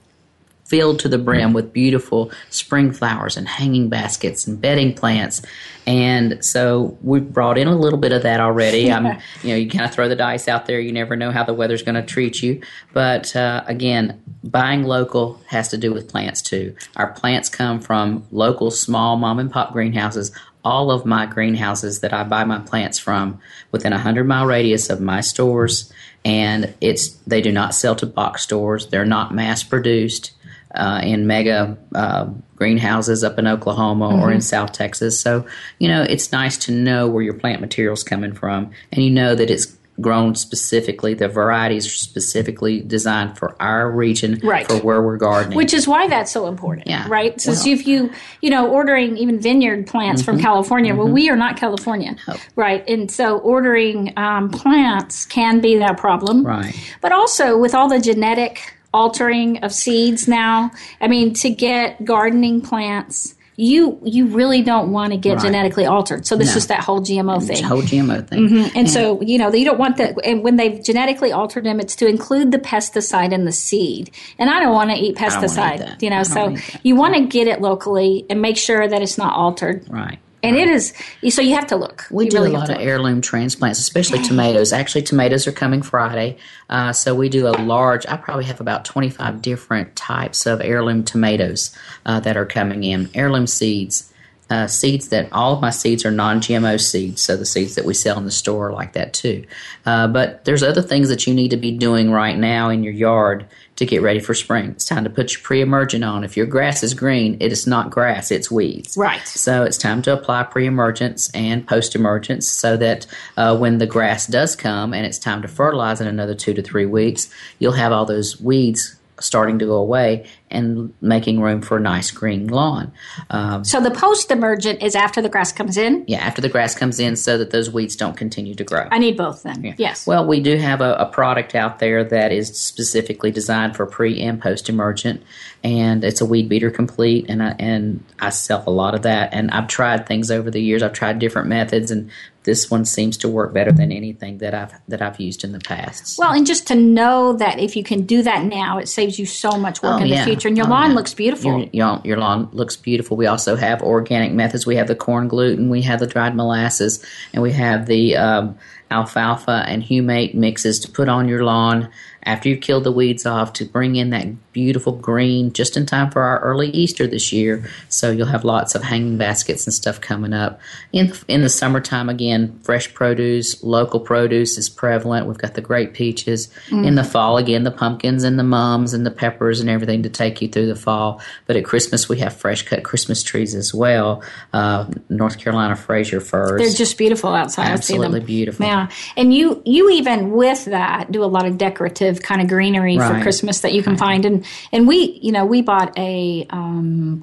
filled to the brim with beautiful spring flowers and hanging baskets and bedding plants. And so we've brought in a little bit of that already. I'm, you know, you kind of throw the dice out there. You never know how the weather's going to treat you. But uh, again, buying local has to do with plants too. Our plants come from local small mom and pop greenhouses. All of my greenhouses that I buy my plants from within a hundred mile radius of my stores, and it's they do not sell to box stores. They're not mass produced uh, in mega uh, greenhouses up in Oklahoma or Mm-hmm. in South Texas. So, you know, it's nice to know where your plant material's coming from and you know that it's grown specifically. The varieties are specifically designed for our region, Right. for where we're gardening. Which is why that's so important, Yeah. right? So Well- if you, you know, ordering even vineyard plants from California, well, we are not California, Mm-hmm. No. right? And so ordering um, plants can be that problem, Right. But also with all the genetic altering of seeds now, I mean, to get gardening plants. You you really don't want to get Right. genetically altered. So this No. is that whole GMO thing. the whole GMO thing. Mm-hmm. And so, you know, you don't want that. And when they've genetically altered them, it's to include the pesticide in the seed. And I don't want to eat eat pesticide, that. you know, so eat you want to get it locally and make sure that it's not altered. Right. And it is, so you have to look. We You do really a lot of heirloom transplants, especially tomatoes. Actually, tomatoes are coming Friday, uh, so we do a large. I probably have about twenty-five different types of heirloom tomatoes uh, that are coming in. Heirloom seeds, uh, seeds that all of my seeds are non-GMO seeds, so the seeds that we sell in the store are like that too. Uh, but there's other things that you need to be doing right now in your yard to get ready for spring. It's time to put your pre-emergent on. If your grass is green, it is not grass; it's weeds. Right. So it's time to apply pre-emergence and post-emergence so that uh, when the grass does come and it's time to fertilize in another two to three weeks, you'll have all those weeds starting to go away and making room for a nice green lawn. Um, So the post emergent is after the grass comes in. yeah, after the grass comes in so that those weeds don't continue to grow. I need both then. Yes. Well, we do have a, a product out there that is specifically designed for pre and post emergent, and it's a weed beater complete, and I, and I sell a lot of that. And I've tried things over the years. I've tried different methods, and this one seems to work better than anything that I've that I've used in the past. well, and just to know that if you can do that now, it saves you so much work Oh, in yeah. the future. And your Oh, lawn yeah. looks beautiful. Your, your, your lawn looks beautiful. We also have organic methods. We have the corn gluten, we have the dried molasses, and we have the um, alfalfa and humate mixes to put on your lawn after you've killed the weeds off to bring in that beautiful green just in time for our early Easter this year. So you'll have lots of hanging baskets and stuff coming up. In in the summertime again, fresh produce, local produce is prevalent. We've got the great peaches. In the fall again, the pumpkins and the mums and the peppers and everything to take you through the fall. But at Christmas we have fresh cut Christmas trees as well. Uh, North Carolina Fraser firs. They're just beautiful outside. I see them. Absolutely beautiful. Yeah, and you you even with that do a lot of decorative kind of greenery for Christmas that you can find, and and we you know we bought a um,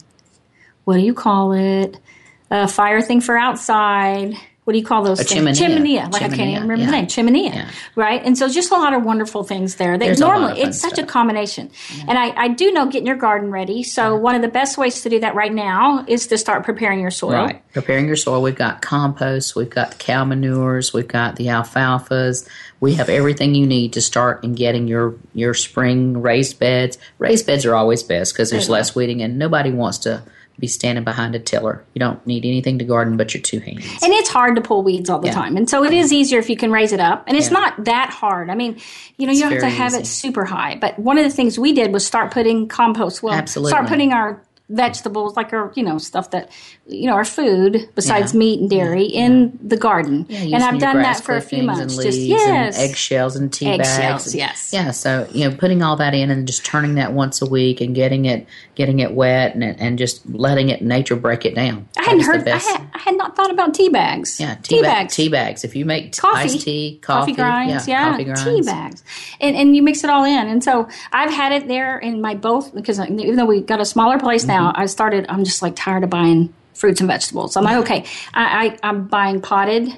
what do you call it? A fire thing for outside. What do you call those? A things? chimenea. Like I can't even remember yeah. the name. Chimenea. Yeah. Right. And so just a lot of wonderful things there. That There's a lot normally it's such a stuff. combination. And I, I do know getting your garden ready. So one of the best ways to do that right now is to start preparing your soil. Right. Preparing your soil. We've got compost. We've got cow manures. We've got the alfalfas. We have everything you need to start in getting your your spring raised beds. Raised beds are always best because there's less weeding, and nobody wants to be standing behind a tiller. You don't need anything to garden but your two hands. And it's hard to pull weeds all the Yeah. time. And so it is easier if you can raise it up. And it's Yeah. not that hard. I mean, you know, you don't have to have it super high. But one of the things we did was start putting compost. Well, Absolutely. start putting our vegetables, like our, you know, stuff that, you know, our food besides Yeah. meat and dairy in the garden. Yeah, and I've done that for a few months. And Just, yes. and eggshells and tea Eggshells, bags. yes. Yeah, so you know, putting all that in and just turning that once a week and getting it getting it wet and and just letting it nature break it down. I hadn't That is the heard, I had, I had not thought about tea bags. Yeah, tea, bags. Tea bags. If you make t- coffee, iced tea, coffee, grinds, yeah, yeah, coffee grinds. tea bags, and and you mix it all in. And so I've had it there in my both because even though we got a smaller place now, Mm-hmm. I started. I'm just like tired of buying fruits and vegetables. I'm like, okay, I, I I'm buying potted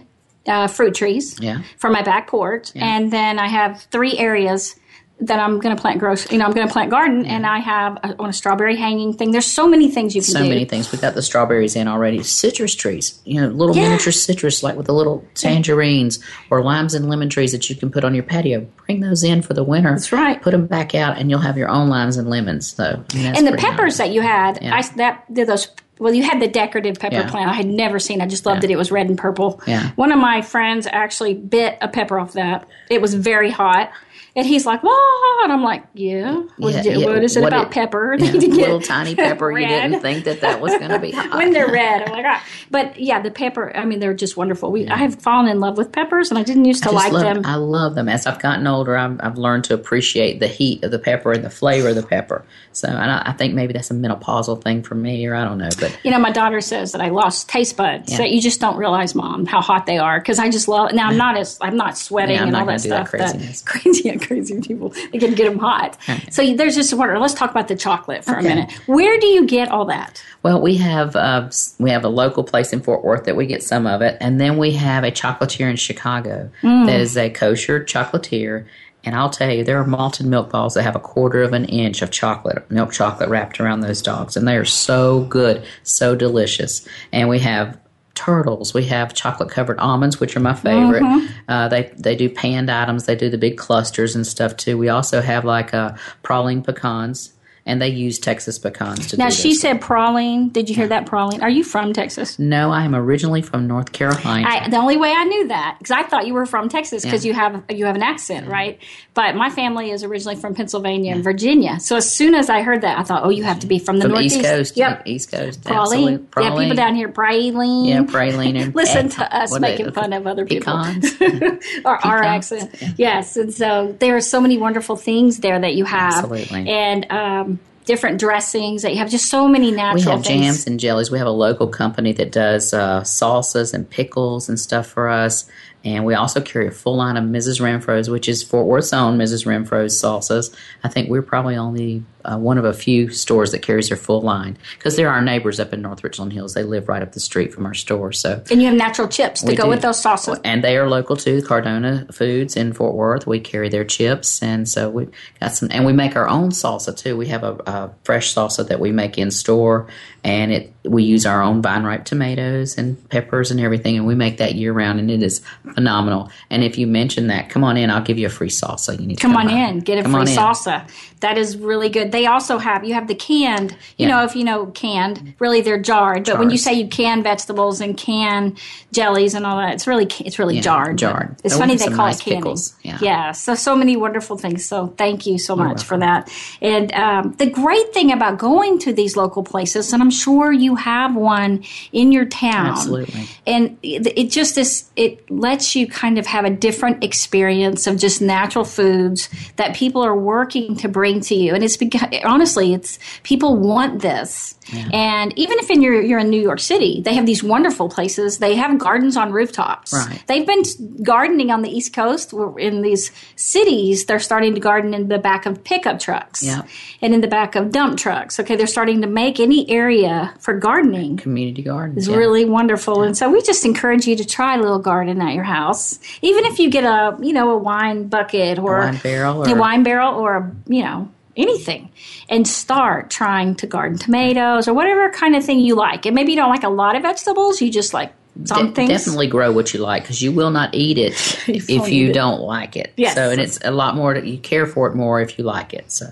uh, fruit trees Yeah. for my back porch, and then I have three areas. That I'm going to plant gross, you know, I'm going to plant garden, and I have a, on a strawberry hanging thing. There's so many things you can So do. So many things. We got the strawberries in already. Citrus trees, you know, little Yeah. miniature citrus, like with the little tangerines or limes and lemon trees that you can put on your patio. Bring those in for the winter. That's right. Put them back out, and you'll have your own limes and lemons. So, that's and the peppers nice. that you had, Yeah. I that did those. Well, you had the decorative pepper Yeah. plant. I had never seen. I just loved Yeah. that it was red and purple. Yeah. One of my friends actually bit a pepper off that. It was very hot, And he's like, "What?" And I'm like, "Yeah. What, Yeah, did yeah, what is it what about it- pepper? Yeah, They need get little tiny pepper. You didn't think that that was going to be hot. when they're red. I'm like, ah. but yeah, the pepper. I mean, they're just wonderful. We I have fallen in love with peppers, and I didn't used to like love, them. I love them. As I've gotten older, I've, I've learned to appreciate the heat of the pepper and the flavor of the pepper. So and I, I think maybe that's a menopausal thing for me, or I don't know. But you know, my daughter says that I lost taste buds. That you just don't realize, mom, how hot they are. Because I just love. Now I'm not as I'm not sweating Yeah, I'm and not all that do that stuff. craziness. crazy, yeah, crazy people. They can get them hot. So there's just water. Let's talk about the chocolate for a minute. Where do you get all that? Well, we have uh, we have a local place in Fort Worth that we get some of it, and then we have a chocolatier in Chicago that is a kosher chocolatier. And I'll tell you, there are malted milk balls that have a quarter of an inch of chocolate, milk chocolate wrapped around those dogs, and they are so good, so delicious. And we have turtles. We have chocolate covered almonds, which are my favorite. Uh, they they do panned items. They do the big clusters and stuff too. We also have like uh, praline pecans, and they use Texas pecans to do that. Now she said praline. Did you hear that praline? Are you from Texas? No, I am originally from North Carolina. I, the only way I knew that because I thought you were from Texas because Yeah. you have you have an accent, right? But my family is originally from Pennsylvania and Virginia. So as soon as I heard that, I thought, oh, you have to be from the from Northeast. East Coast. Yep. East Coast. Praline. Absolutely. Yeah, people down here, praline. Yeah, praline and Listen to us making fun of other people. pecans. or our Pecans. accent. Yes. And so there are so many wonderful things there that you have. Absolutely. And um, different dressings that you have just so many natural We have things. jams and jellies. We have a local company that does uh, salsas and pickles and stuff for us. And we also carry a full line of Mrs. Renfro's, which is Fort Worth's own Mrs. Renfro's salsas. I think we're probably only uh, one of a few stores that carries their full line because they're our neighbors up in North Richland Hills. They live right up the street from our store. So and you have natural chips to go do. with those sauces. and they are local too. Cardona Foods in Fort Worth. We carry their chips, and so we got some. And we make our own salsa too. We have a, a fresh salsa that we make in store, and it we use our own vine ripe tomatoes and peppers and everything, and we make that year round, and it is phenomenal. And if you mention that, come on in. I'll give you a free salsa. You need to Come on by. in, get a Come free in. salsa. That is really good. They also have you have the canned. You Yeah. know, if you know canned, really they're jarred. But when you say you can vegetables and can jellies and all that, it's really it's really Yeah, jarred. jarred. It's we funny they call nice it canning. pickles. Yeah. So so many wonderful things. So thank you so much for that. And um, the great thing about going to these local places, and I'm sure you have one in your town. Absolutely. And it, it just is, it lets you kind of have a different experience of just natural foods that people are working to bring to you. And it's because, honestly, it's people want this. And even if in your, you're in New York City, they have these wonderful places. They have gardens on rooftops. Right. They've been gardening on the East Coast in these cities. They're starting to garden in the back of pickup trucks Yeah. and in the back of dump trucks. Okay. They're starting to make any area for gardening Community gardens. is yeah. really wonderful. And so we just encourage you to try a little garden at your house. Even if you get a, you know, a wine bucket or wine barrel a wine barrel or a, you know, anything and start trying to garden tomatoes or whatever kind of thing you like. And maybe you don't like a lot of vegetables, you just like some De-. Definitely grow what you like because you will not eat it If if you you- don't like it. Yes. So, and it's a lot more that you care for it more if you like it. So,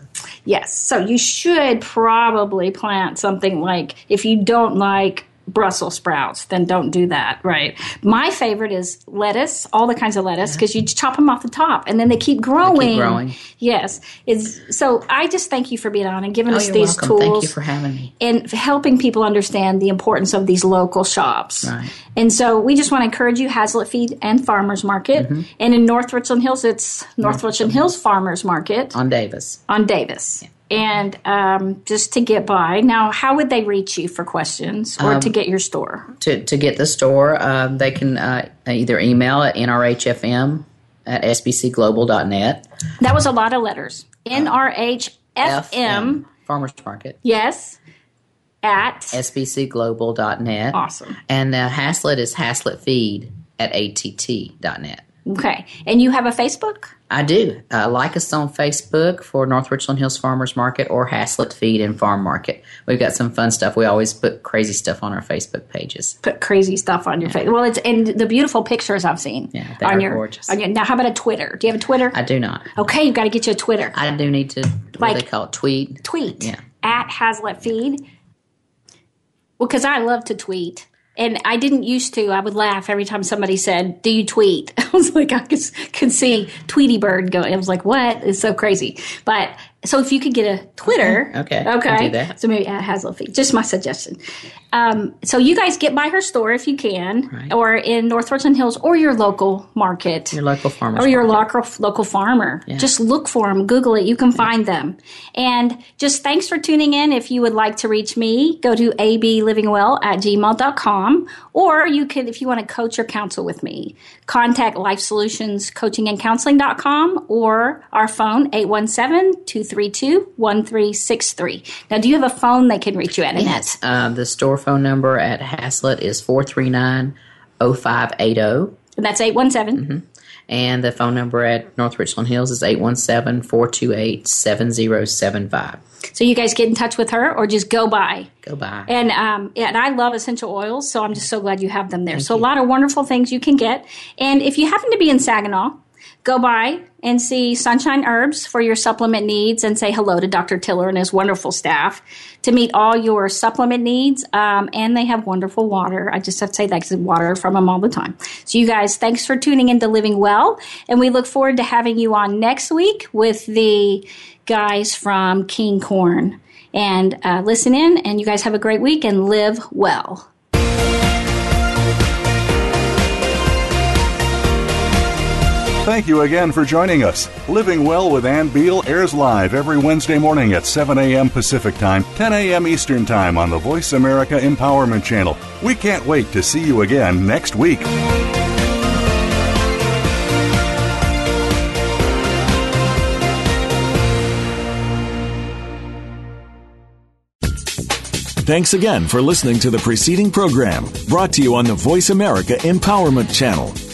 Yes. So you should probably plant something like if you don't like Brussels sprouts, then don't do that, right? My favorite is lettuce, all the kinds of lettuce, because you chop them off the top and then they keep growing. growing. Yes. It's, so I just thank you for being on and giving oh, us these welcome. tools Thank you for having me. and helping people understand the importance of these local shops. Right. And so we just want to encourage you, Haslet Feed and Farmers Market. Mm-hmm. And in North Richland Hills, it's North Richland Hills Farmers Market On Davis. on Davis. And um, just to get by. Now, how would they reach you for questions or Um, to get your store? To, to get the store, um, they can uh, either email at nrhfm at sbcglobal.net. That was a lot of letters. NRHFM. Farmers Market. Yes. At. sbcglobal.net. Awesome. And uh, Haslet is haslettfeed at att.net. Okay. And you have a Facebook? I do. Uh, like us on Facebook for North Richland Hills Farmers Market or Haslet Feed and Farm Market. We've got some fun stuff. We always put crazy stuff on our Facebook pages. Put crazy stuff on your face. Well, it's and the beautiful pictures I've seen. Yeah, they on are your, gorgeous. On your, now, how about a Twitter? Do you have a Twitter? I do not. okay, you've got to get you a Twitter. I do need to, what Like- do they call it? Tweet. tweet Yeah. at Haslet Feed. Well, because I love to tweet. And I didn't used to. I would laugh every time somebody said, "Do you tweet?" I was like, I could, could see Tweety Bird going. I was like, "What?" It's so crazy. But so if you could get a Twitter, Okay, okay, that. so maybe add feet. Just my suggestion. Um, so you guys get by her store if you can, Right. or in North Richland Hills, or your local market, Your local farmers or your local local farmer. Yeah. Just look for them, Google it. You can find them. And just thanks for tuning in. If you would like to reach me, go to ablivingwell at gmail.com, or you could, if you want to coach or counsel with me, contact Life Solutions Coaching and Counseling.com or our phone 817-232-1363. Now, do you have a phone they can reach you at? Annette? Yes. Uh, the store phone number at Haslet is 439 0580. And that's 817. Mm-hmm. And the phone number at North Richland Hills is 817 428 7075. So you guys get in touch with her or just go by. Go by. And um, yeah, and I love essential oils, so I'm just so glad you have them there. so a lot of wonderful things you can get. And if you happen to be in Saginaw, go by and see Sunshine Herbs for your supplement needs, and say hello to Dr. Tiller and his wonderful staff to meet all your supplement needs. Um, and they have wonderful water. I just have to say that because water from them all the time. So you guys, thanks for tuning in to Living Well, and we look forward to having you on next week with the guys from King Corn and uh, listen in. And you guys have a great week and live well. Thank you again for joining us. Living Well with Ann Beal airs live every Wednesday morning at 7 a.m. Pacific Time, 10 a.m. Eastern Time on the Voice America Empowerment Channel. We can't wait to see you again next week. Thanks again for listening to the preceding program brought to you on the Voice America Empowerment Channel.